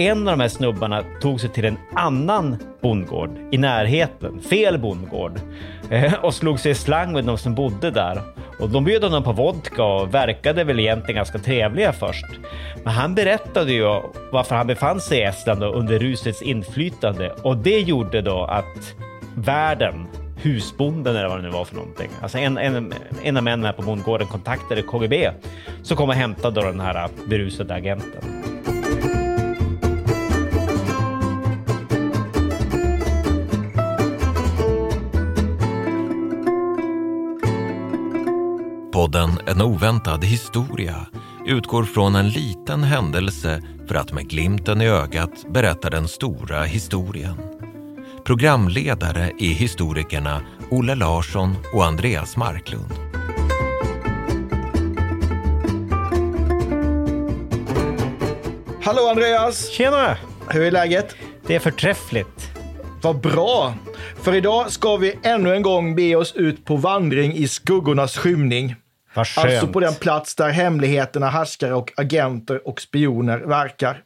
En av de här snubbarna tog sig till en annan bondgård i närheten, fel bondgård, eh, och slog sig i slang med de som bodde där. Och de bjöd honom på vodka och verkade väl egentligen ganska trevliga först. Men han berättade ju varför han befann sig i Estland under rusets inflytande och det gjorde då att värden husbonden eller vad det nu var för någonting. Alltså en, en, en av männen här på bondgården kontaktade KGB som kom och hämtade den här berusade agenten. Podden En oväntad historia utgår från en liten händelse för att med glimten i ögat berätta den stora historien. Programledare är historikerna Olle Larsson och Andreas Marklund. Hallå Andreas! Tjena! Hur är läget? Det är förträffligt. Vad bra! För idag ska vi ännu en gång be oss ut på vandring i skuggornas skymning. Alltså på den plats där hemligheterna, härskare och agenter och spioner verkar.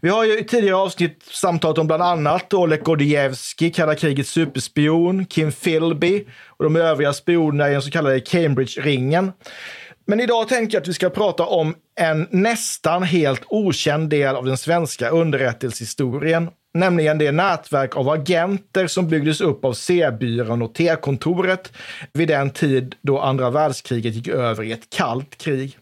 Vi har ju i tidigare avsnitt samtalat om bland annat Oleg Gordievsky, kalla krigets superspion, Kim Philby och de övriga spionerna i den så kallade Cambridge-ringen. Men idag tänker jag att vi ska prata om en nästan helt okänd del av den svenska underrättelsehistorien nämligen det nätverk av agenter som byggdes upp av C-byrån och T-kontoret vid den tid då andra världskriget gick över i ett kallt krig.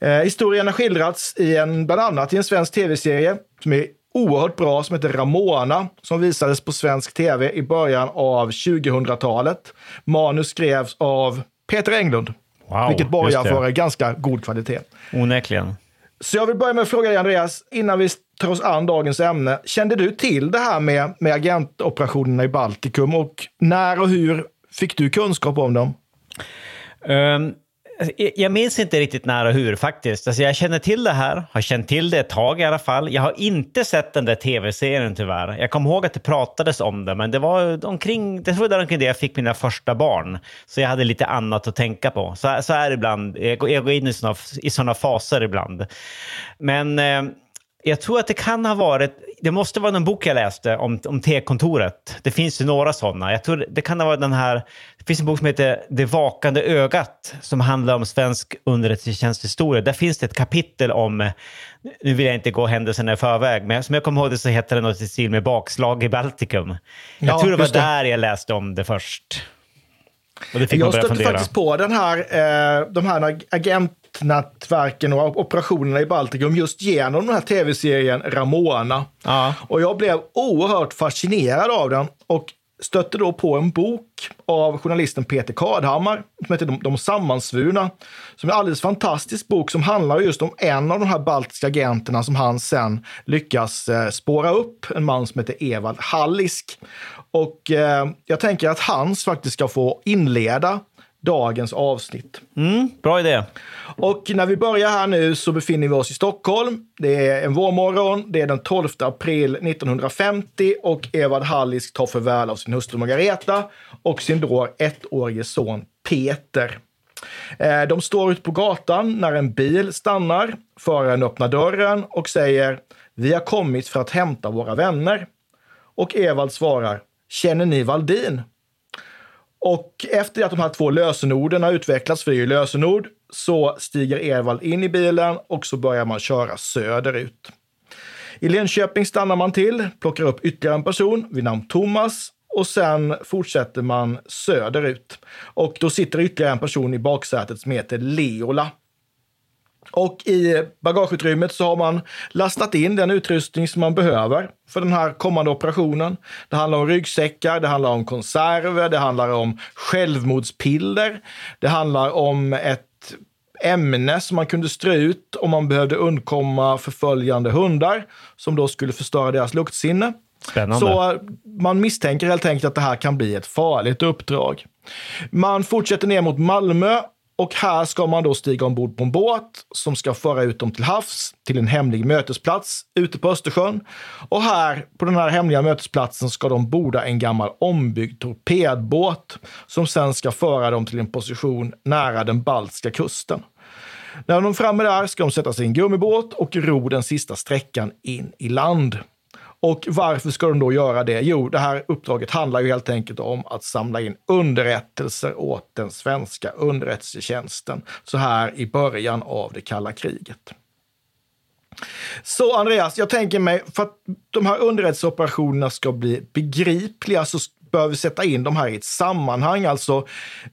Eh, historien har skildrats i en, bland annat i en svensk tv-serie som är oerhört bra som heter Ramona som visades på svensk tv i början av 2000-talet. Manus skrevs av Peter Englund, wow, vilket borgar för ganska god kvalitet. Onekligen. Så jag vill börja med att fråga dig Andreas, innan vi tar oss an dagens ämne. Kände du till det här med, med agentoperationerna i Baltikum och när och hur fick du kunskap om dem? Um, Alltså, jag minns inte riktigt när och hur faktiskt. Alltså jag känner till det här, har känt till det ett tag i alla fall. Jag har inte sett den där tv-serien tyvärr. Jag kommer ihåg att det pratades om det, men det var omkring, det var omkring det jag fick mina första barn. Så jag hade lite annat att tänka på. Så, så är det ibland. Jag går, jag går in i sådana i såna faser ibland. Men eh, jag tror att det kan ha varit, det måste vara en bok jag läste om, om T-kontoret. Det finns ju några sådana. Jag tror det kan ha varit den här, det finns en bok som heter Det vakande ögat som handlar om svensk underrättelsetjänsthistoria. Där finns det ett kapitel om, nu vill jag inte gå händelserna i förväg, men som jag kommer ihåg det så heter det något i stil med bakslag i Baltikum. Jag ja, tror det var det. där jag läste om det först. Och det fick jag stötte faktiskt på den här, eh, de här agent nätverken och operationerna i Baltikum just genom den här tv-serien Ramona. Ja. Och jag blev oerhört fascinerad av den och stötte då på en bok av journalisten Peter Kadhammar som heter De, de sammansvurna. Som är en alldeles fantastisk bok som handlar just om en av de här baltiska agenterna som han sen lyckas eh, spåra upp. En man som heter Evald Hallisk. Och eh, jag tänker att Hans faktiskt ska få inleda dagens avsnitt. Mm, bra idé. Och när vi börjar här nu så befinner vi oss i Stockholm. Det är en vårmorgon. Det är den 12 april 1950 och Evald Hallisk tar förväl av sin hustru Margareta och sin då ettårige son Peter. Eh, de står ute på gatan när en bil stannar. Föraren öppnar dörren och säger “Vi har kommit för att hämta våra vänner”. Och Evald svarar “Känner ni Valdin?” Och efter att de här två lösenorden har utvecklats, för det är ju lösenord, så stiger Evald in i bilen och så börjar man köra söderut. I Linköping stannar man till, plockar upp ytterligare en person vid namn Thomas och sen fortsätter man söderut. Och då sitter ytterligare en person i baksätet som heter Leola. Och i bagageutrymmet så har man lastat in den utrustning som man behöver för den här kommande operationen. Det handlar om ryggsäckar, det handlar om konserver, det handlar om självmordspiller, det handlar om ett ämne som man kunde strö ut om man behövde undkomma förföljande hundar som då skulle förstöra deras luktsinne. Spännande. Så man misstänker helt enkelt att det här kan bli ett farligt uppdrag. Man fortsätter ner mot Malmö och här ska man då stiga ombord på en båt som ska föra ut dem till havs, till en hemlig mötesplats ute på Östersjön. Och här, på den här hemliga mötesplatsen, ska de borda en gammal ombyggd torpedbåt som sen ska föra dem till en position nära den baltiska kusten. När de är framme där ska de sätta sig i en gummibåt och ro den sista sträckan in i land. Och varför ska de då göra det? Jo, det här uppdraget handlar ju helt enkelt om att samla in underrättelser åt den svenska underrättelsetjänsten så här i början av det kalla kriget. Så Andreas, jag tänker mig för att de här underrättelseoperationerna ska bli begripliga så bör vi sätta in de här i ett sammanhang. Alltså,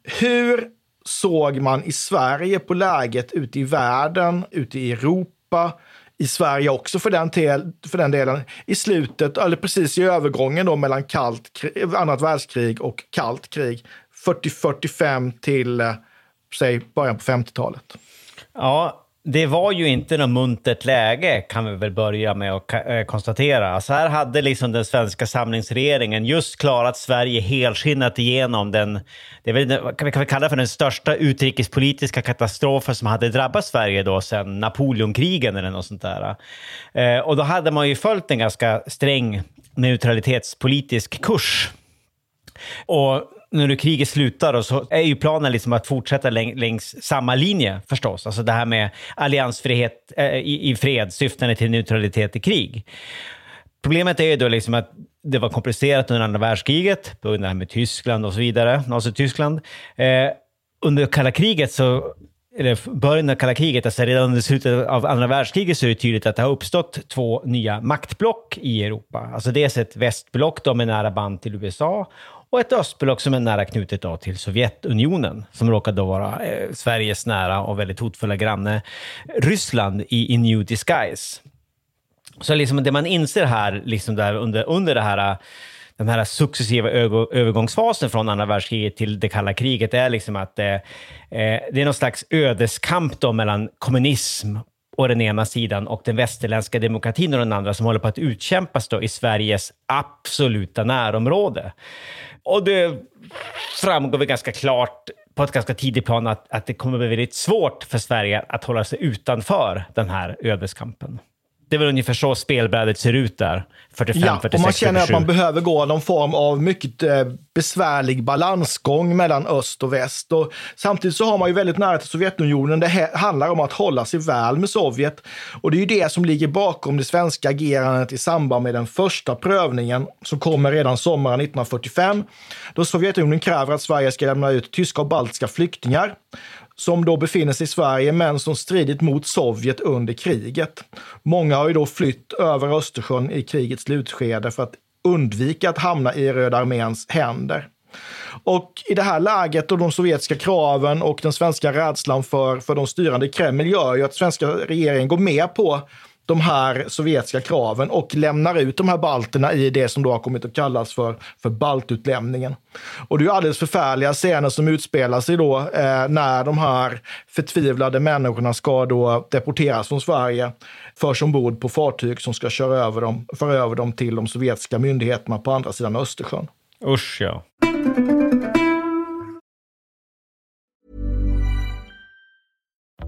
hur såg man i Sverige på läget ute i världen, ute i Europa, i Sverige också för den, tel, för den delen, i slutet, eller precis i övergången då mellan kallt, annat världskrig och kallt krig, 40-45 till, eh, säg, början på 50-talet. Ja, det var ju inte något muntert läge, kan vi väl börja med att eh, konstatera. Så här hade liksom den svenska samlingsregeringen just klarat Sverige helskinnat igenom den, det är väl, kan vi kalla för den största utrikespolitiska katastrofen som hade drabbat Sverige då sedan Napoleonkrigen eller något sånt där. Eh, och då hade man ju följt en ganska sträng neutralitetspolitisk kurs. Och när nu kriget slutar då så är ju planen liksom att fortsätta läng längs samma linje förstås. Alltså det här med alliansfrihet eh, i, i fred syftande till neutralitet i krig. Problemet är ju då liksom att det var komplicerat under andra världskriget, på grund av det här med Tyskland och så vidare, Nazityskland. Eh, under kalla kriget så eller början av kalla kriget, alltså redan under slutet av andra världskriget så är det tydligt att det har uppstått två nya maktblock i Europa. Alltså dels ett västblock då med nära band till USA och ett östblock som är nära knutet då till Sovjetunionen, som råkar då vara eh, Sveriges nära och väldigt hotfulla granne Ryssland i, i new disguise. Så liksom det man inser här, liksom där under, under det här den här successiva övergångsfasen från andra världskriget till det kalla kriget är liksom att eh, eh, det är någon slags ödeskamp då mellan kommunism å den ena sidan och den västerländska demokratin å den andra som håller på att utkämpas då i Sveriges absoluta närområde. Och det framgår väl ganska klart på ett ganska tidigt plan att, att det kommer bli väldigt svårt för Sverige att hålla sig utanför den här ödeskampen. Det är väl ungefär så spelbrädet ser ut där. 45, ja, 46, och man känner 47. att man behöver gå någon form av mycket eh, besvärlig balansgång mellan öst och väst. Och samtidigt så har man ju väldigt nära till Sovjetunionen. Det handlar om att hålla sig väl med Sovjet. Och det är ju det som ligger bakom det svenska agerandet i samband med den första prövningen som kommer redan sommaren 1945. Då Sovjetunionen kräver att Sverige ska lämna ut tyska och baltiska flyktingar som då befinner sig i Sverige men som stridit mot Sovjet under kriget. Många har ju då flytt över Östersjön i krigets slutskede för att undvika att hamna i Röda arméns händer. Och i det här läget och de sovjetiska kraven och den svenska rädslan för, för de styrande i Kreml gör ju att svenska regeringen går med på de här sovjetiska kraven och lämnar ut de här balterna i det som då har kommit att kallas för, för baltutlämningen. Och det är alldeles förfärliga scener som utspelar sig då eh, när de här förtvivlade människorna ska då deporteras från Sverige, förs ombord på fartyg som ska köra över dem, föra över dem till de sovjetiska myndigheterna på andra sidan Östersjön. Usch ja.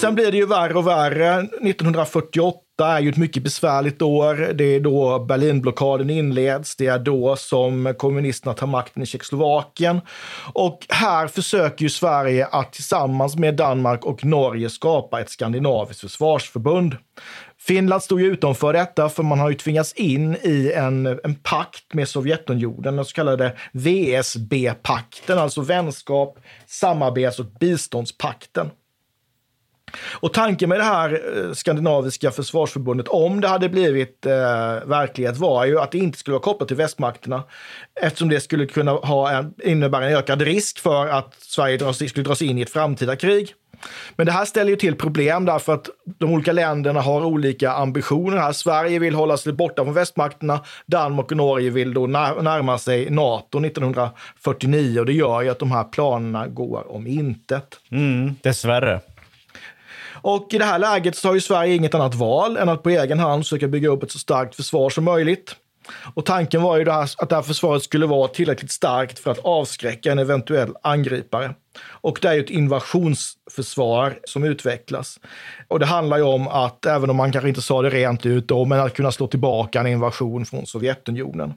Sen blir det ju värre och värre. 1948 är ju ett mycket besvärligt år. Det är då Berlinblockaden inleds. Det är då som kommunisterna tar makten i Tjeckoslovakien. Och här försöker ju Sverige att tillsammans med Danmark och Norge skapa ett skandinaviskt försvarsförbund. Finland stod ju utanför detta, för man har ju tvingats in i en, en pakt med Sovjetunionen, den så kallade VSB-pakten, alltså vänskap, samarbets och biståndspakten. Och tanken med det här eh, skandinaviska försvarsförbundet, om det hade blivit eh, verklighet, var ju att det inte skulle vara kopplat till västmakterna. Eftersom det skulle kunna ha en, innebära en ökad risk för att Sverige dras, skulle dras in i ett framtida krig. Men det här ställer ju till problem därför att de olika länderna har olika ambitioner. Här. Sverige vill hålla sig borta från västmakterna. Danmark och Norge vill då närma sig NATO 1949 och det gör ju att de här planerna går om intet. Mm, dessvärre. Och i det här läget så har ju Sverige inget annat val än att på egen hand försöka bygga upp ett så starkt försvar som möjligt. Och tanken var ju det här, att det här försvaret skulle vara tillräckligt starkt för att avskräcka en eventuell angripare. Och det är ju ett invasionsförsvar som utvecklas. Och det handlar ju om att, även om man kanske inte sa det rent ut då, men att kunna slå tillbaka en invasion från Sovjetunionen.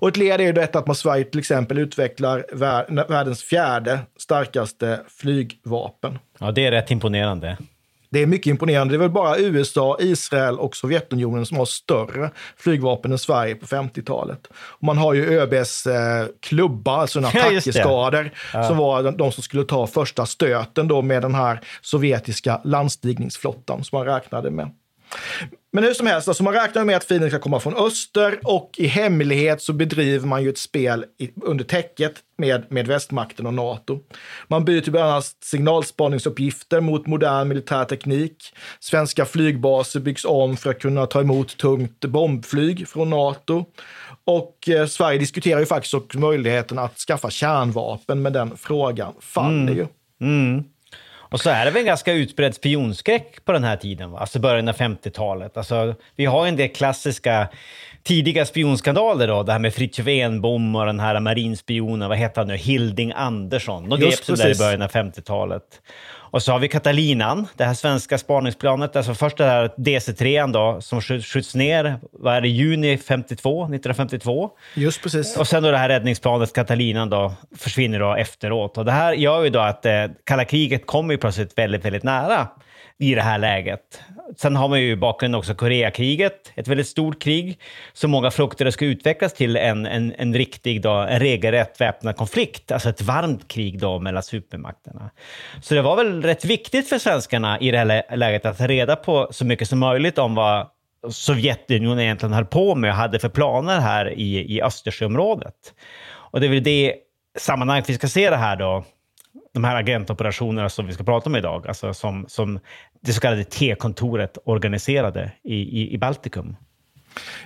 Och ett led är ju detta att man Sverige till exempel utvecklar världens fjärde starkaste flygvapen. Ja, det är rätt imponerande. Det är mycket imponerande. Det är väl bara USA, Israel och Sovjetunionen som har större flygvapen än Sverige på 50-talet. man har ju ÖBs eh, klubba, alltså en attackeskador, ja, som var de, de, som skulle ta första stöten då med den här sovjetiska landstigningsflottan som man räknade med. Men hur som helst, alltså man räknar med att fienden ska komma från öster och i hemlighet så bedriver man ju ett spel i, under täcket med, med västmakten och NATO. Man byter bland annat signalspaningsuppgifter mot modern militär teknik. Svenska flygbaser byggs om för att kunna ta emot tungt bombflyg från NATO. Och eh, Sverige diskuterar ju faktiskt också möjligheten att skaffa kärnvapen, men den frågan faller mm. ju. Mm. Och så är det väl en ganska utbredd spionskräck på den här tiden, va? alltså början av 50-talet. Alltså, vi har en del klassiska tidiga spionskandaler då, det här med Fritiof Enbom och den här marinspionen, vad heter han nu, Hilding Andersson. De greps där i början av 50-talet. Och så har vi Katalinan, det här svenska spaningsplanet, alltså först det här DC-3 då, som skjuts ner, vad är det, juni 52, 1952. Just precis. Och sen då det här räddningsplanet Katalinan då försvinner då efteråt. Och det här gör ju då att eh, kalla kriget kommer ju plötsligt väldigt, väldigt nära i det här läget. Sen har man ju i bakgrunden också Koreakriget, ett väldigt stort krig som många fruktade ska utvecklas till en, en, en riktig, då, en regelrätt väpnad konflikt, alltså ett varmt krig då mellan supermakterna. Så det var väl rätt viktigt för svenskarna i det här läget att ta reda på så mycket som möjligt om vad Sovjetunionen egentligen höll på med och hade för planer här i, i Östersjöområdet. Och det är väl det sammanhanget vi ska se det här då, de här agentoperationerna som vi ska prata om idag, alltså som, som det så kallade T-kontoret organiserade i, i, i Baltikum.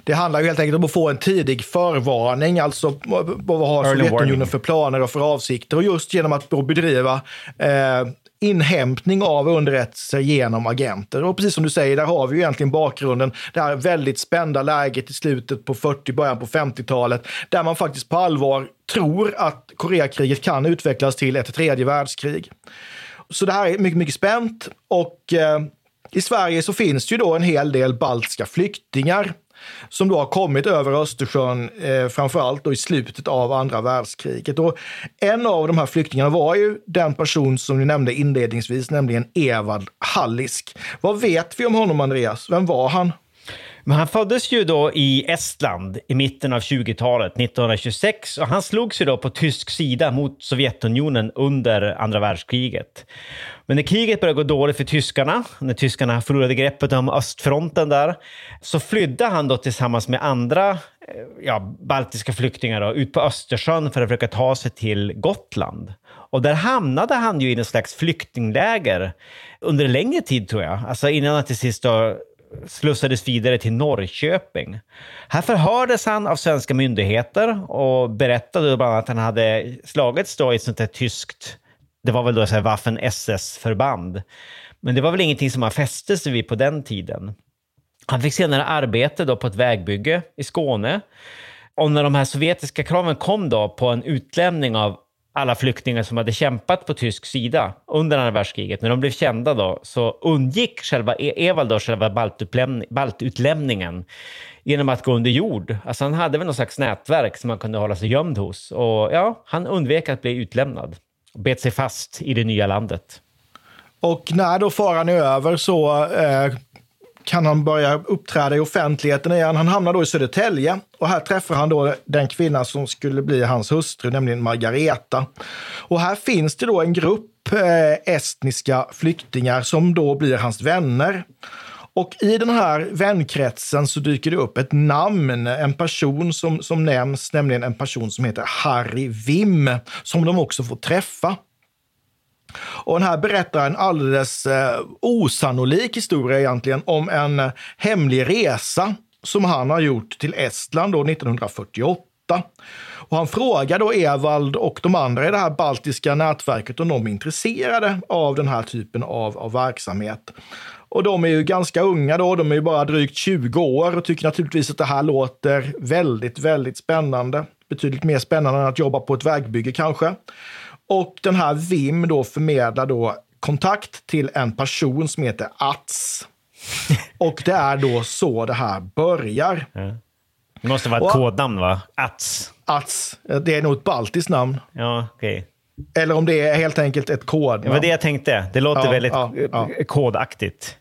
Det handlar ju helt enkelt om att få en tidig förvarning, alltså vad har Sovjetunionen för planer och för avsikter. Och just genom att bedriva eh, inhämtning av underrättelser genom agenter. Och precis som du säger, där har vi ju egentligen bakgrunden, det här väldigt spända läget i slutet på 40, början på 50-talet, där man faktiskt på allvar tror att Koreakriget kan utvecklas till ett tredje världskrig. Så det här är mycket, mycket spänt och eh, i Sverige så finns det ju då en hel del baltiska flyktingar som då har kommit över Östersjön, eh, framförallt då i slutet av andra världskriget. Och en av de här flyktingarna var ju den person som du nämnde inledningsvis, nämligen Evald Hallisk. Vad vet vi om honom, Andreas? Vem var han? Men han föddes ju då i Estland i mitten av 20-talet, 1926, och han slogs ju då på tysk sida mot Sovjetunionen under andra världskriget. Men när kriget började gå dåligt för tyskarna, när tyskarna förlorade greppet om östfronten där, så flydde han då tillsammans med andra eh, ja, baltiska flyktingar då, ut på Östersjön för att försöka ta sig till Gotland. Och där hamnade han ju i en slags flyktingläger under en längre tid tror jag. Alltså innan han till sist då slussades vidare till Norrköping. Här förhördes han av svenska myndigheter och berättade bland annat att han hade slagits då i ett sånt här tyskt, det var väl då så Waffen SS-förband. Men det var väl ingenting som han fäste sig vid på den tiden. Han fick senare arbete då på ett vägbygge i Skåne. Och när de här sovjetiska kraven kom då på en utlämning av alla flyktingar som hade kämpat på tysk sida under andra världskriget, när de blev kända då, så undgick själva Evald då själva baltutlämningen genom att gå under jord. Alltså han hade väl något slags nätverk som han kunde hålla sig gömd hos. Och ja, han undvek att bli utlämnad och bet sig fast i det nya landet. Och när då faran är över så eh, kan han börja uppträda i offentligheten igen. Han hamnar då i Södertälje och här träffar han då den kvinna som skulle bli hans hustru, nämligen Margareta. Och här finns det då en grupp eh, estniska flyktingar som då blir hans vänner. Och i den här vänkretsen så dyker det upp ett namn, en person som, som nämns, nämligen en person som heter Harry Wim, som de också får träffa. Och den här berättar en alldeles eh, osannolik historia egentligen om en eh, hemlig resa som han har gjort till Estland då 1948. Och han frågar då Evald och de andra i det här baltiska nätverket om de är intresserade av den här typen av, av verksamhet. Och de är ju ganska unga då, de är ju bara drygt 20 år och tycker naturligtvis att det här låter väldigt, väldigt spännande. Betydligt mer spännande än att jobba på ett vägbygge kanske. Och den här Vim då förmedlar då kontakt till en person som heter Ats. Och det är då så det här börjar. Ja. Det måste vara ett och, kodnamn va? Ats? Ats. Det är nog ett baltiskt namn. Ja, okej. Okay. Eller om det är helt enkelt ett kodnamn. Det var det jag tänkte. Det låter ja, väldigt ja, ja. kodaktigt.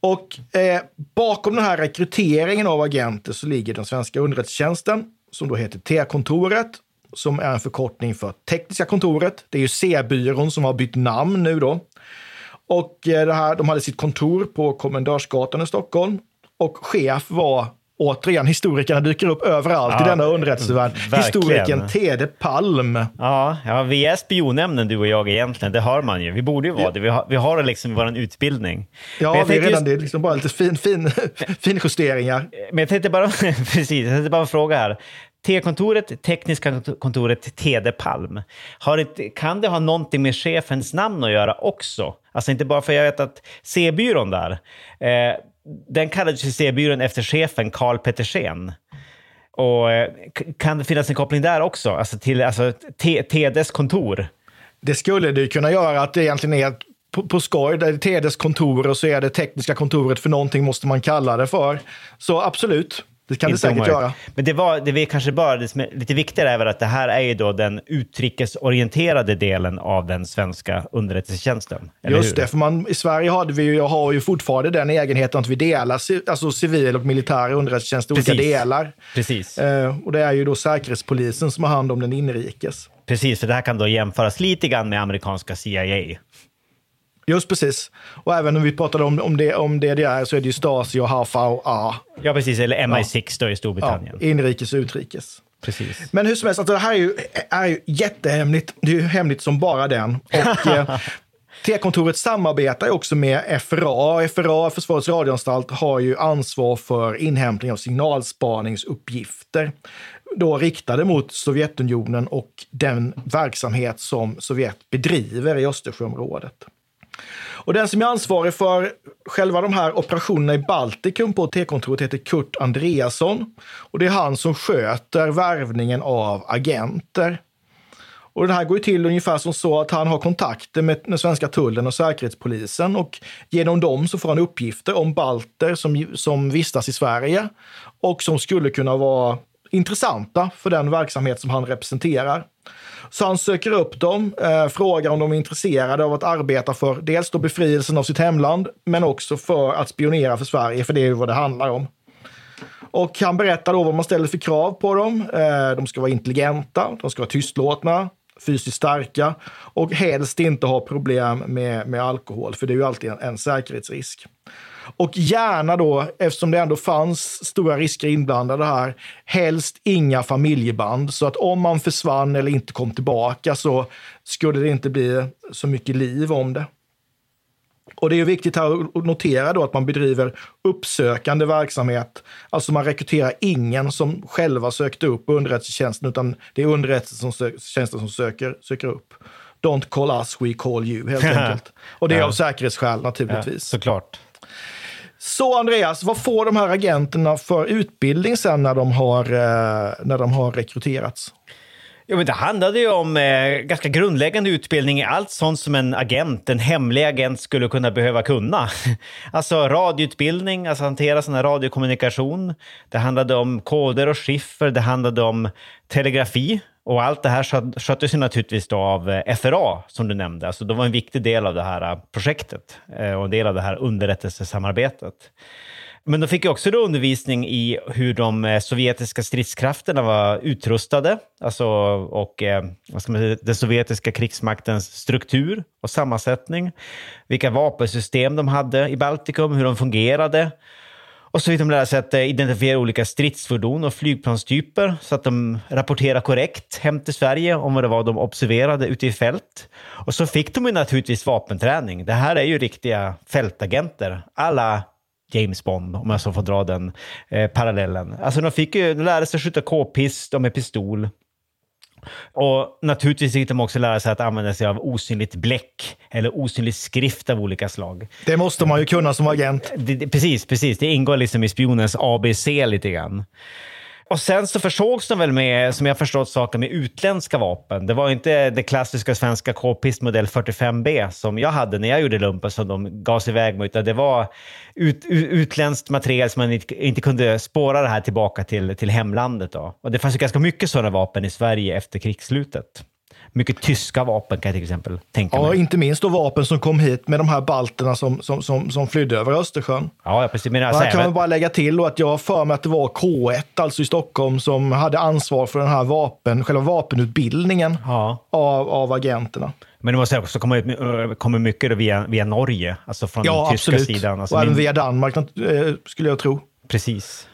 Och eh, bakom den här rekryteringen av agenter så ligger den svenska underrättelsetjänsten som då heter T-kontoret som är en förkortning för Tekniska kontoret. Det är ju C-byrån som har bytt namn nu då. Och eh, det här, de hade sitt kontor på Kommendörsgatan i Stockholm och chef var Återigen, historikerna dyker upp överallt ja, i denna underrättelsevärld. Historikern Tede Palm. Ja, ja, vi är spionämnen du och jag egentligen. Det har man ju. Vi borde ju vara ja. det. Vi har, vi har det liksom i vår utbildning. Ja, vi är redan just... det. är liksom bara lite fin, fin, fin justeringar. Men jag tänkte bara, precis, jag tänkte bara fråga här. T-kontoret, tekniska kontoret Tede Palm. Har kan det ha någonting med chefens namn att göra också? Alltså inte bara för jag vet att C-byrån där, eh, den kallades C-byrån efter chefen Karl Petersen. Och eh, kan det finnas en koppling där också, alltså till alltså, Tedes kontor? Det skulle det kunna göra, att det egentligen är på, på skoj, det är Tedes kontor och så är det tekniska kontoret för någonting måste man kalla det för. Så absolut. Det kan det säkert omöjligt. göra. Men det, var, det vi kanske bara, det som är lite viktigare är väl att det här är ju då den utrikesorienterade delen av den svenska underrättelsetjänsten. Just hur? det, för man, i Sverige hade vi ju, har ju fortfarande den egenheten att vi delar alltså civil och militär underrättelsetjänst i olika delar. Precis. Eh, och det är ju då Säkerhetspolisen som har hand om den inrikes. Precis, för det här kan då jämföras lite grann med amerikanska CIA. Just precis. Och även när vi pratade om, om, det, om DDR så är det ju Stasi och HVA. Ja, precis. Eller MI6 ja. då i Storbritannien. Ja, inrikes och utrikes. Precis. Men hur som helst, alltså det här är ju, är ju jättehemligt. Det är ju hemligt som bara den. Och, eh, T-kontoret samarbetar också med FRA. FRA, Försvarets radioanstalt, har ju ansvar för inhämtning av signalspaningsuppgifter då riktade mot Sovjetunionen och den verksamhet som Sovjet bedriver i Östersjöområdet. Och den som är ansvarig för själva de här operationerna i Baltikum på T-kontoret heter Kurt Andreasson. Och det är han som sköter värvningen av agenter. Och det här går ju till ungefär som så att han har kontakter med den svenska tullen och säkerhetspolisen och genom dem så får han uppgifter om balter som, som vistas i Sverige och som skulle kunna vara intressanta för den verksamhet som han representerar. Så han söker upp dem, eh, frågar om de är intresserade av att arbeta för dels då befrielsen av sitt hemland, men också för att spionera för Sverige, för det är ju vad det handlar om. Och han berättar då vad man ställer för krav på dem. Eh, de ska vara intelligenta, de ska vara tystlåtna, fysiskt starka och helst inte ha problem med, med alkohol, för det är ju alltid en, en säkerhetsrisk. Och gärna då, eftersom det ändå fanns stora risker inblandade här, helst inga familjeband. Så att om man försvann eller inte kom tillbaka så skulle det inte bli så mycket liv om det. Och det är viktigt här att notera då att man bedriver uppsökande verksamhet. Alltså man rekryterar ingen som själva sökte upp underrättelsetjänsten, utan det är underrättelsetjänsten som söker, söker upp. Don't call us, we call you, helt enkelt. Och det är av säkerhetsskäl naturligtvis. Ja, såklart. Så Andreas, vad får de här agenterna för utbildning sen när de har, eh, när de har rekryterats? Ja, men det handlade ju om eh, ganska grundläggande utbildning i allt sånt som en agent, en hemlig agent, skulle kunna behöva kunna. Alltså radioutbildning, alltså hantera sån här radiokommunikation. Det handlade om koder och skiffer, det handlade om telegrafi. Och allt det här sköttes ju naturligtvis då av eh, FRA, som du nämnde. Alltså de var en viktig del av det här eh, projektet eh, och en del av det här underrättelsesamarbetet. Men de fick ju också då undervisning i hur de sovjetiska stridskrafterna var utrustade, alltså och vad ska man säga, den sovjetiska krigsmaktens struktur och sammansättning, vilka vapensystem de hade i Baltikum, hur de fungerade. Och så fick de lära sig att eh, identifiera olika stridsfordon och flygplanstyper så att de rapporterar korrekt hem till Sverige om vad det var de observerade ute i fält. Och så fick de ju naturligtvis vapenträning. Det här är ju riktiga fältagenter. Alla James Bond, om jag så får dra den eh, parallellen. Alltså de fick ju de lärde sig skjuta k-pist och med pistol. Och naturligtvis fick de också lära sig att använda sig av osynligt bläck eller osynlig skrift av olika slag. Det måste man ju kunna som agent. Det, det, precis, precis. Det ingår liksom i spionens ABC lite grann. Och sen så försågs de väl med, som jag förstått saker, med utländska vapen. Det var inte det klassiska svenska k-pist modell 45B som jag hade när jag gjorde lumpen som de gav sig iväg med, utan det var ut, utländskt material som man inte, inte kunde spåra det här tillbaka till, till hemlandet. Då. Och det fanns ju ganska mycket sådana vapen i Sverige efter krigsslutet. Mycket tyska vapen kan jag till exempel tänka Ja, mig. inte minst då vapen som kom hit med de här balterna som, som, som, som flydde över Östersjön. Ja, ja, precis. Men alltså, här kan man bara lägga till då att jag har för mig att det var K1, alltså i Stockholm, som hade ansvar för den här vapen, själva vapenutbildningen ja. av, av agenterna. Men det måste också komma, eh, komma mycket via, via Norge, alltså från Ja, den tyska absolut. sidan. Alltså och även min- via Danmark, eh, skulle jag tro. Precis.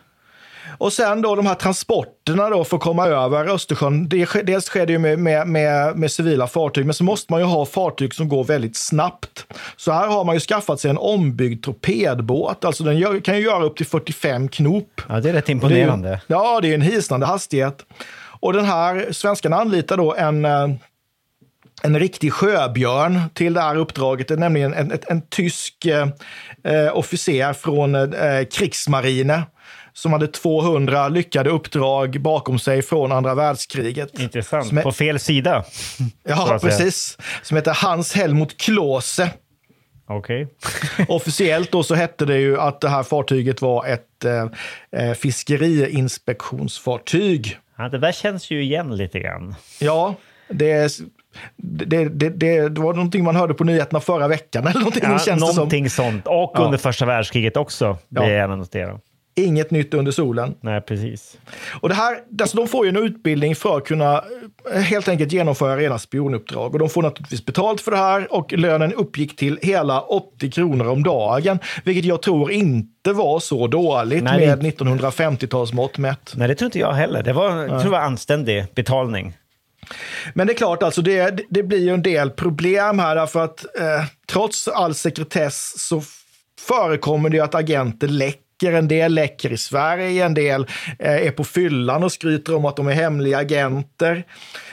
Och sen då de här transporterna då för att komma över Östersjön. Det, dels sker det ju med, med, med, med civila fartyg, men så måste man ju ha fartyg som går väldigt snabbt. Så här har man ju skaffat sig en ombyggd torpedbåt. Alltså den gör, kan ju göra upp till 45 knop. Ja, det är rätt Det är imponerande. ja, det är en hisnande hastighet. Och den här svenskarna anlitar då en, eh, en riktig sjöbjörn till det här uppdraget. Det är nämligen en, en, en tysk eh, eh, officer från eh, krigsmarine som hade 200 lyckade uppdrag bakom sig från andra världskriget. Intressant. Är- På fel sida. Ja, precis. Som heter Hans Helmut Klose. Okej. Officiellt då så hette det ju att det här fartyget var ett eh, eh, fiskeriinspektionsfartyg. Ja, det där känns ju igen lite grann. Ja, det, det, det, det, det var någonting man hörde på nyheterna förra veckan. Eller någonting, Ja, det som. någonting sånt. Och Ja. under första världskriget också, vill Ja. jag gärna notera. Inget nytt under solen. Nej, precis. Och det här, alltså de får ju en utbildning för att kunna eh, helt enkelt genomföra rena spionuppdrag. Och de får naturligtvis betalt för det här och lönen uppgick till hela 80 kronor om dagen. Vilket jag tror inte var så dåligt Nej, det- med 1950-talsmått mätt. Nej, det tror inte jag heller. Det var, jag tror det var anständig betalning. Men det är klart, alltså det, det blir ju en del problem här därför att eh, trots all sekretess så förekommer det att agenter läcker. En del läcker i Sverige, en del eh, är på fyllan och skryter om att de är hemliga agenter.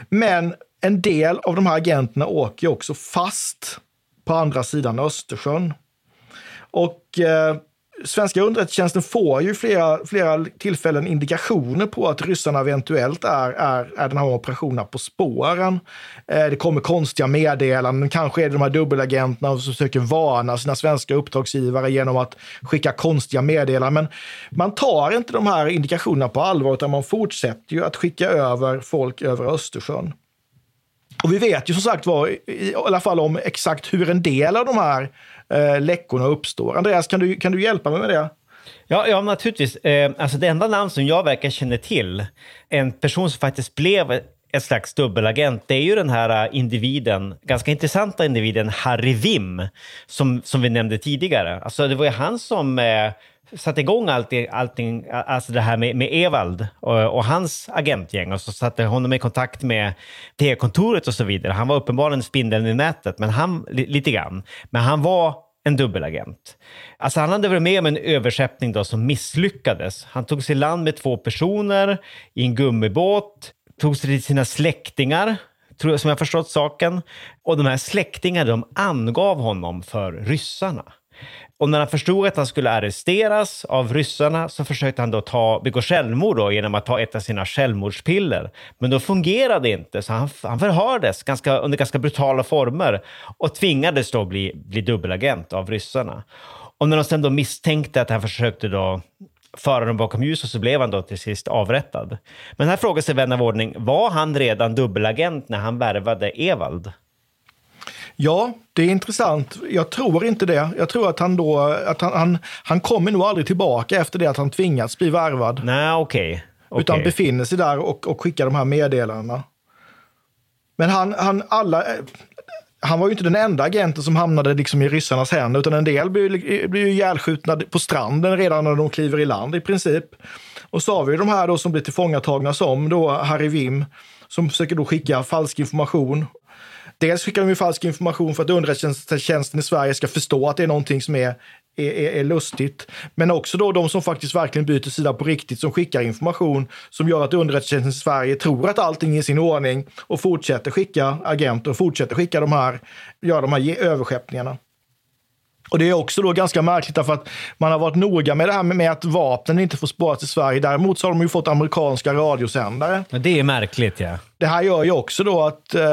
Men en del av de här agenterna åker också fast på andra sidan Östersjön. Och eh, svenska underrättelsetjänsten får ju flera, flera tillfällen indikationer på att ryssarna eventuellt är, är, är den här operationen på spåren. Eh, det kommer konstiga meddelanden, kanske är det de här dubbelagenterna som försöker varna sina svenska uppdragsgivare genom att skicka konstiga meddelanden. Men man tar inte de här indikationerna på allvar utan man fortsätter ju att skicka över folk över Östersjön. Och vi vet ju som sagt var, i, i alla fall om exakt hur en del av de här eh, läckorna uppstår. Andreas, kan du, kan du hjälpa mig med det? Ja, ja naturligtvis. Eh, alltså det enda namn som jag verkar känna till, en person som faktiskt blev ett slags dubbelagent, det är ju den här eh, individen, ganska intressanta individen Harry Wim, som, som vi nämnde tidigare. Alltså det var ju han som eh, satte igång allting, allting alltså det här med, med Evald och, och, hans agentgäng och så satte honom i kontakt med T-kontoret och så vidare. Han var uppenbarligen spindeln i nätet, men han, lite grann. Men han var en dubbelagent. Alltså han hade varit med om en överskeppning då som misslyckades. Han tog sig i land med två personer i en gummibåt tog sig till sina släktingar, tror jag, som jag förstått saken. Och de här släktingarna de angav honom för ryssarna. Och när han förstod att han skulle arresteras av ryssarna så försökte han då ta, begå självmord då, genom att ta ett av sina självmordspiller. Men då fungerade det inte, så han, han förhördes ganska, under ganska brutala former och tvingades då bli, bli dubbelagent av ryssarna. Och när de sen då misstänkte att han försökte då föra dem bakom ljuset så blev han då till sist avrättad. Men här frågar sig vän av ordning, var han redan dubbelagent när han värvade Evald? Ja, det är intressant. Jag tror inte det. Jag tror att han då, att han, han, han kommer nog aldrig tillbaka efter det att han tvingats bli värvad. Nej, okej. Okay. Okay. Utan befinner sig där och, och skickar de här meddelandena. Men han, han, alla, han var ju inte den enda agenten som hamnade liksom i ryssarnas händer, utan en del blir, blir ju ihjälskjutna på stranden redan när de kliver i land i princip. Och så har vi de här då som blir tillfångatagna som då Harry Wim, som försöker då skicka falsk information. Dels skickar de ju falsk information för att underrättelsetjänsten i Sverige ska förstå att det är någonting som är är, är, lustigt. Men också då de som faktiskt verkligen byter sida på riktigt, som skickar information som gör att underrättelsetjänsten i Sverige tror att allting är i sin ordning och fortsätter skicka agenter och fortsätter skicka de här, göra de här överskeppningarna. Och det är också då ganska märkligt därför att man har varit noga med det här med att vapnen inte får spåras i Sverige. Däremot så har de ju fått amerikanska radiosändare. Det är märkligt ja. Det här gör ju också då att eh,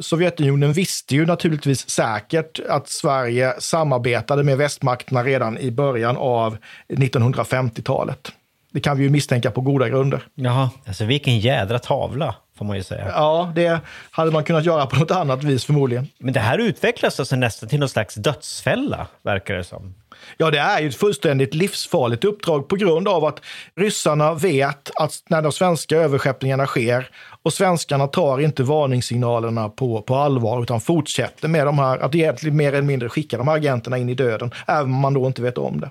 Sovjetunionen visste ju naturligtvis säkert att Sverige samarbetade med västmakterna redan i början av 1950-talet. Det kan vi ju misstänka på goda grunder. Jaha, alltså vilken jädra tavla får man ju säga. Ja, det hade man kunnat göra på något annat vis förmodligen. Men det här utvecklas alltså nästan till någon slags dödsfälla, verkar det som. Ja, det är ju ett fullständigt livsfarligt uppdrag på grund av att ryssarna vet att när de svenska överskeppningarna sker och svenskarna tar inte varningssignalerna på, på allvar utan fortsätter med de här, att egentligen mer eller mindre skicka de här agenterna in i döden, även om man då inte vet om det.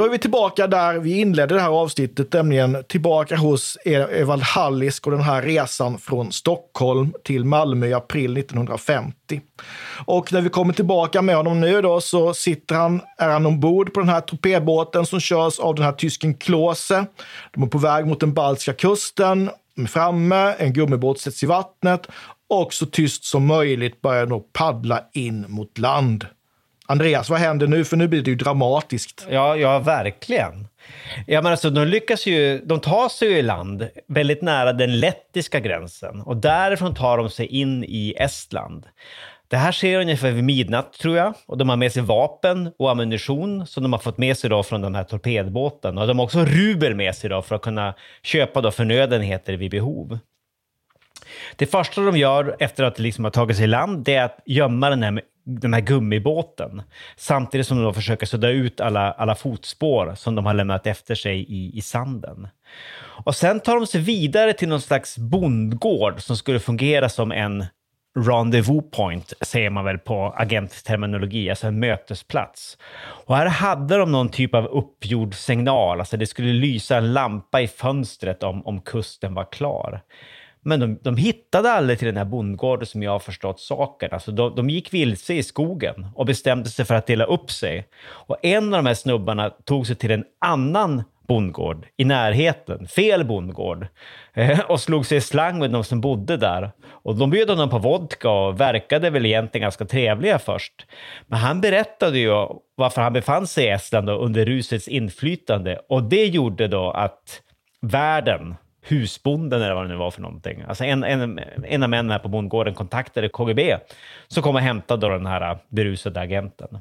Då är vi tillbaka där vi inledde det här avsnittet, nämligen tillbaka hos e- Evald Hallisk och den här resan från Stockholm till Malmö i april 1950. Och när vi kommer tillbaka med honom nu då så sitter han, är han ombord på den här torpedbåten som körs av den här tysken Klose. De är på väg mot den baltiska kusten, de är framme, en gummibåt sätts i vattnet och så tyst som möjligt börjar de paddla in mot land. Andreas, vad händer nu? För nu blir det ju dramatiskt. Ja, ja verkligen. Ja, men alltså, de lyckas ju, de tar sig ju i land väldigt nära den lettiska gränsen och därifrån tar de sig in i Estland. Det här sker ungefär vid midnatt tror jag och de har med sig vapen och ammunition som de har fått med sig då från den här torpedbåten och de har också rubel med sig då för att kunna köpa då förnödenheter vid behov. Det första de gör efter att liksom ha tagit sig i land det är att gömma den här, den här gummibåten samtidigt som de försöker sudda ut alla, alla fotspår som de har lämnat efter sig i, i sanden. Och sen tar de sig vidare till någon slags bondgård som skulle fungera som en rendezvous point, säger man väl på agentterminologi, alltså en mötesplats. Och här hade de någon typ av uppgjord signal, alltså det skulle lysa en lampa i fönstret om, om kusten var klar. Men de, de hittade aldrig till den här bondgården som jag har förstått saken. Alltså de, de gick vilse i skogen och bestämde sig för att dela upp sig. Och en av de här snubbarna tog sig till en annan bondgård i närheten, fel bondgård, eh, och slog sig i slang med de som bodde där. Och de bjöd honom på vodka och verkade väl egentligen ganska trevliga först. Men han berättade ju varför han befann sig i Estland under rusets inflytande och det gjorde då att världen husbonden eller vad det nu var för någonting. Alltså en, en, en av männen här på bondgården kontaktade KGB som kom och hämtade den här berusade agenten.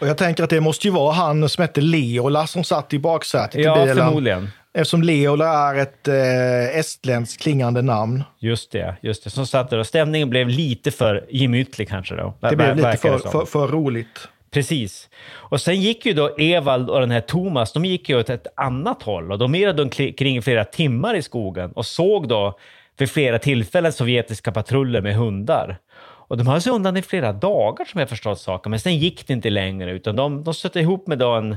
Och jag tänker att det måste ju vara han som hette Leola som satt i baksätet ja, i bilen. förmodligen. Eftersom Leola är ett eh, estländskt klingande namn. Just det, just det. Som satt där och stämningen blev lite för gemytlig kanske då. Det blev lite för, för, för roligt. Precis. Och sen gick ju då Evald och den här Thomas, de gick ju åt ett annat håll och de irrade omkring flera timmar i skogen och såg då vid flera tillfällen sovjetiska patruller med hundar. Och de höll sig undan i flera dagar som jag förstått saken, men sen gick det inte längre utan de, de stötte ihop med då en,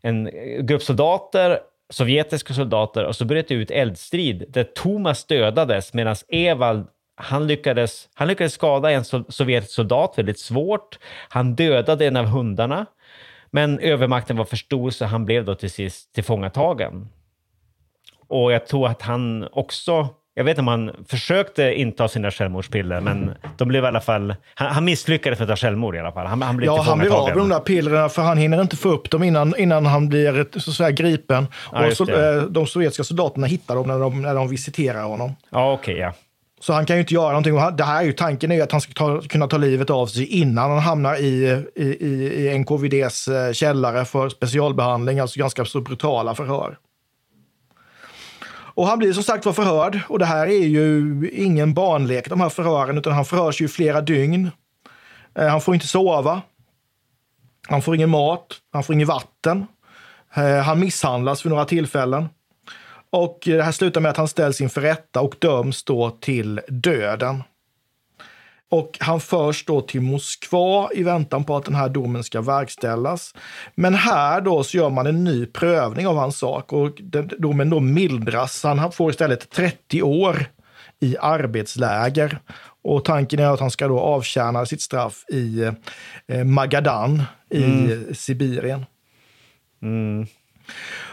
en grupp soldater sovjetiska soldater och så bröt det ut eldstrid där Thomas dödades medan Evald han lyckades, han lyckades skada en sovjetisk soldat väldigt svårt. Han dödade en av hundarna, men övermakten var för stor så han blev då till sist tillfångatagen. Och jag tror att han också jag vet inte om han försökte inta sina självmordspiller, men de blev i alla fall... Han, han misslyckades med att ta självmord i alla fall. Han, han blev ja, han blev av med de där pillerna för han hinner inte få upp dem innan, innan han blir så att säga, gripen. Ja, och så, eh, de sovjetiska soldaterna hittar dem när de, när de visiterar honom. Ja, okej. Okay, ja. Så han kan ju inte göra någonting. Det här är ju, tanken är ju att han ska ta, kunna ta livet av sig innan han hamnar i, i, i NKVDs eh, källare för specialbehandling, alltså ganska så brutala förhör. Och han blir som sagt var förhörd och det här är ju ingen barnlek de här förhören utan han förhörs ju flera dygn. Eh, han får inte sova. Han får ingen mat, han får inget vatten. Eh, han misshandlas vid några tillfällen. Och det här slutar med att han ställs inför rätta och döms då till döden. Och han förs då till Moskva i väntan på att den här domen ska verkställas. Men här då så gör man en ny prövning av hans sak och den, domen då mildras. Han får istället 30 år i arbetsläger. Och tanken är att han ska då avtjäna sitt straff i eh, Magadan i mm. Sibirien. Mm.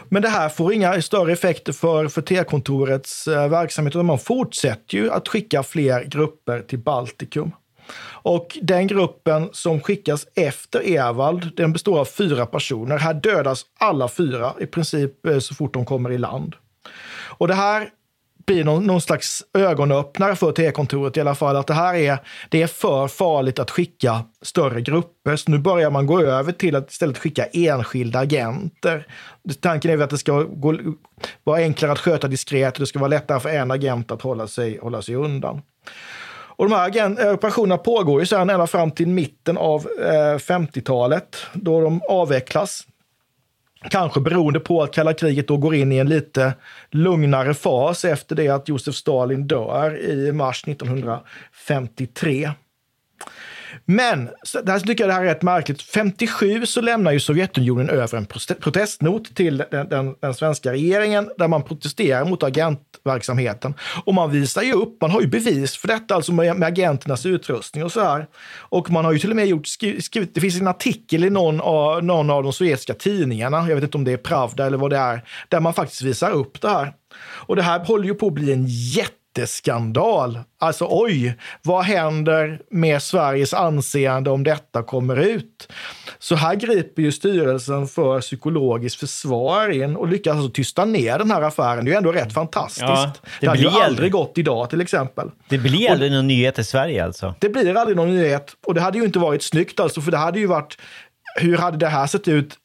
Men det här får inga större effekter för, för T-kontorets eh, verksamhet, utan man fortsätter ju att skicka fler grupper till Baltikum. Och den gruppen som skickas efter Evald, den består av fyra personer. Här dödas alla fyra i princip eh, så fort de kommer i land. Och det här blir någon, någon slags ögonöppnare för T-kontoret i alla fall. Att det här är, det är för farligt att skicka större grupper. Så nu börjar man gå över till att istället skicka enskilda agenter. Tanken är att det ska gå, vara enklare att sköta diskret och det ska vara lättare för en agent att hålla sig, hålla sig undan. Och de här eh, operationerna pågår ju sedan ända fram till mitten av eh, 50-talet då de avvecklas. Kanske beroende på att kalla kriget då går in i en lite lugnare fas efter det att Josef Stalin dör i mars 1953. Men det här tycker jag det här är rätt märkligt. 57 så lämnar ju Sovjetunionen över en protestnot till den, den, den, svenska regeringen där man protesterar mot agentverksamheten. Och man visar ju upp, man har ju bevis för detta, alltså med, med agenternas utrustning och så här. Och man har ju till och med gjort, skrivit, det finns en artikel i någon av, någon av de sovjetiska tidningarna, jag vet inte om det är Pravda eller vad det är, där man faktiskt visar upp det här. Och det här håller ju på att bli en jätte jätteskandal. Alltså oj, vad händer med Sveriges anseende om detta kommer ut? Så här griper ju styrelsen för psykologiskt försvar in och lyckas alltså tysta ner den här affären. Det är ju ändå rätt fantastiskt. Ja, det, det hade ju aldrig, aldrig gått idag till exempel. Det blir aldrig och, någon nyhet i Sverige alltså? Det blir aldrig någon nyhet och det hade ju inte varit snyggt alltså, för det hade ju varit hur hade det här sett ut?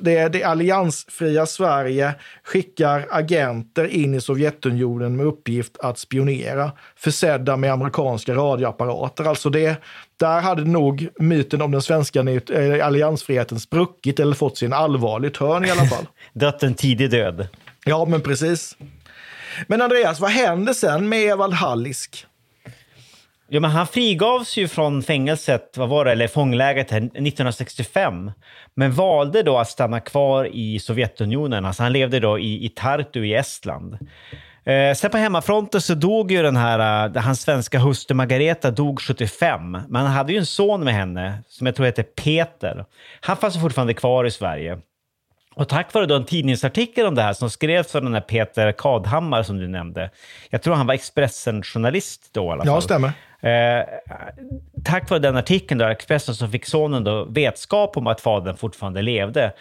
Det, det alliansfria Sverige skickar agenter in i Sovjetunionen med uppgift att spionera, försedda med amerikanska radioapparater. Alltså det, där hade nog myten om den svenska eh, alliansfriheten spruckit eller fått sin allvarligt hörn i alla fall. Dött en tidig död. Ja, men precis. Men Andreas, vad händer sen med Evald Hallisk? Ja, men han frigavs ju från fängelset, vad var det, eller fånglägret 1965. Men valde då att stanna kvar i Sovjetunionen. Alltså han levde då i, i Tartu i Estland. Eh, sen på hemmafronten så dog ju den här, uh, hans svenska hustru Margareta dog 75. Men han hade ju en son med henne som jag tror heter Peter. Han fanns fortfarande kvar i Sverige. Och tack vare då en tidningsartikel om det här som skrevs av den här Peter Kadhammar som du nämnde. Jag tror han var Expressen-journalist då i alla fall. Ja, stämmer. Eh, tack vare den artikeln, i Expressen, så fick sonen då vetskap om att fadern fortfarande levde.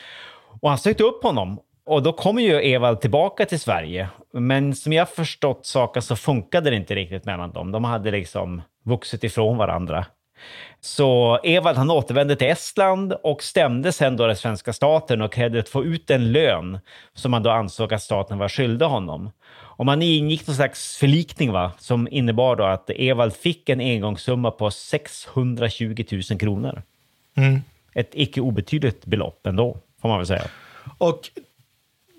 Och han sökte upp honom. Och då kom ju Evald tillbaka till Sverige. Men som jag förstått saken så funkade det inte riktigt mellan dem. De hade liksom vuxit ifrån varandra. Så Evald han återvände till Estland och stämde sen då den svenska staten och krävde att få ut en lön som man då ansåg att staten var skyldig honom. Och man ingick någon slags förlikning va, som innebar då att Evald fick en engångssumma på 620 000 kronor. Mm. Ett icke obetydligt belopp ändå, får man väl säga. Och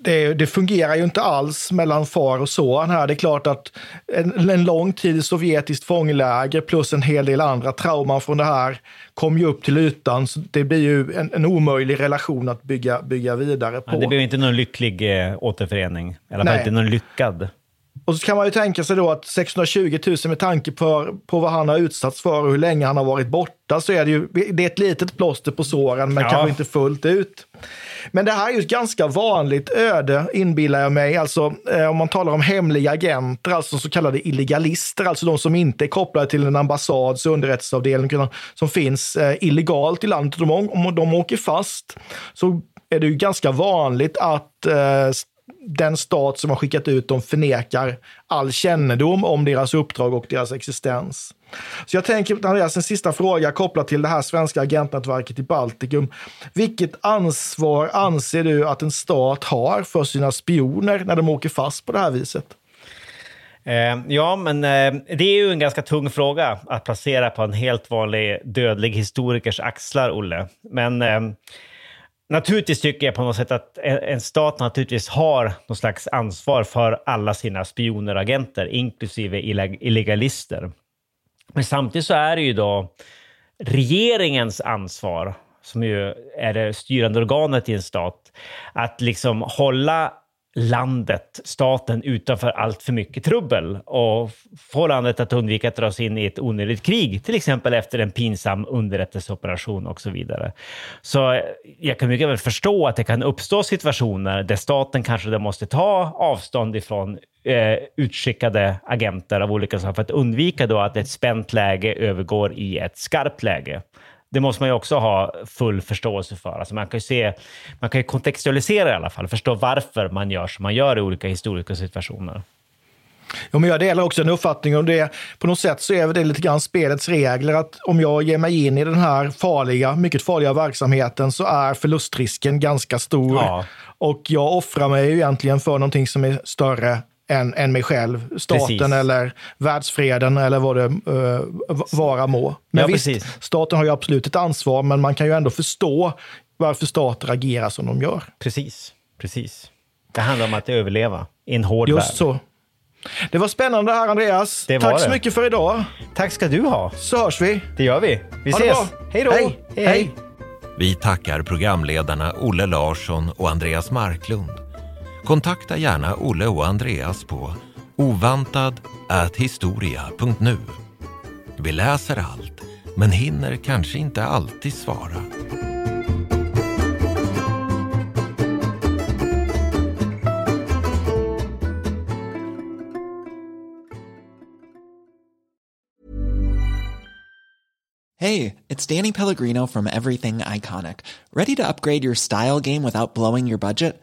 det, det, fungerar ju inte alls mellan far och son här. Det är klart att en, en lång tid i sovjetiskt fångläger plus en hel del andra trauman från det här kom ju upp till ytan. Så det blir ju en, en omöjlig relation att bygga, bygga vidare på. Ja, det blir inte någon lycklig eh, återförening. I alla fall inte någon lyckad. Och så kan man ju tänka sig då att 620 000 med tanke på, på vad han har utsatts för och hur länge han har varit borta så är det ju det är ett litet plåster på såren men ja. kanske inte fullt ut. Men det här är ju ett ganska vanligt öde, inbillar jag mig. Alltså, eh, om man talar om hemliga agenter, alltså så kallade illegalister, alltså de som inte är kopplade till en ambassads underrättelseavdelning, som finns eh, illegalt i landet. Om, om de åker fast så är det ju ganska vanligt att eh, den stat som har skickat ut dem förnekar all kännedom om deras uppdrag och deras existens. Så jag tänker, Andreas, en sista fråga kopplat till det här svenska agentnätverket i Baltikum. Vilket ansvar anser du att en stat har för sina spioner när de åker fast på det här viset? Eh, ja, men eh, det är ju en ganska tung fråga att placera på en helt vanlig dödlig historikers axlar, Olle. Men eh, Naturligtvis tycker jag på något sätt att en stat naturligtvis har någon slags ansvar för alla sina spioner och agenter, inklusive illegalister. Men samtidigt så är det ju då regeringens ansvar, som ju är det styrande organet i en stat, att liksom hålla landet, staten, utanför allt för mycket trubbel och få landet att undvika att dras in i ett onödigt krig, till exempel efter en pinsam underrättelseoperation och så vidare. Så eh, jag kan mycket väl förstå att det kan uppstå situationer där staten kanske måste ta avstånd ifrån eh, utskickade agenter av olika slag för att undvika då att ett spänt läge övergår i ett skarpt läge det måste man ju också ha full förståelse för. Alltså man kan ju se, man kan ju kontextualisera i alla fall, förstå varför man gör som man gör i olika historiska situationer. Ja, men jag delar också en uppfattning om det. På något sätt så är det lite grann spelets regler att om jag ger mig in i den här farliga, mycket farliga verksamheten så är förlustrisken ganska stor. Ja. Och jag offrar mig ju egentligen för någonting som är större än, än mig själv. Staten precis. eller världsfreden eller vad det uh, vara må. Men ja, visst, precis. staten har ju absolut ett ansvar, men man kan ju ändå förstå varför stater agerar som de gör. Precis, precis. Det handlar om att överleva i en hård Just värld. så. Det var spännande här Andreas. Tack det. så mycket för idag. Tack ska du ha. Så hörs vi. Det gör vi. Vi ha ses. Hej då. Hej. hej. hej. Vi tackar programledarna Olle Larsson och Andreas Marklund. Kontakta gärna Olle och Andreas på ovantad.historia.nu. Vi läser allt, men hinner kanske inte alltid svara. Hej, det är Danny Pellegrino från Everything Iconic. Ready to upgrade your style game without blowing your budget?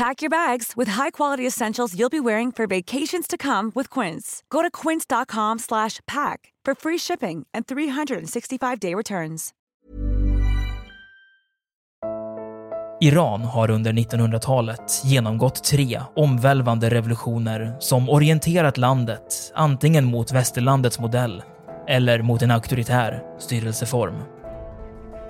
Pack your bags with high-quality essentials you'll be wearing for vacations to come with Quince. Go to quince.com slash pack for free shipping and 365-day returns. Iran har under 1900-talet genomgått tre omvälvande revolutioner som orienterat landet antingen mot västerlandets modell eller mot en auktoritär styrelseform.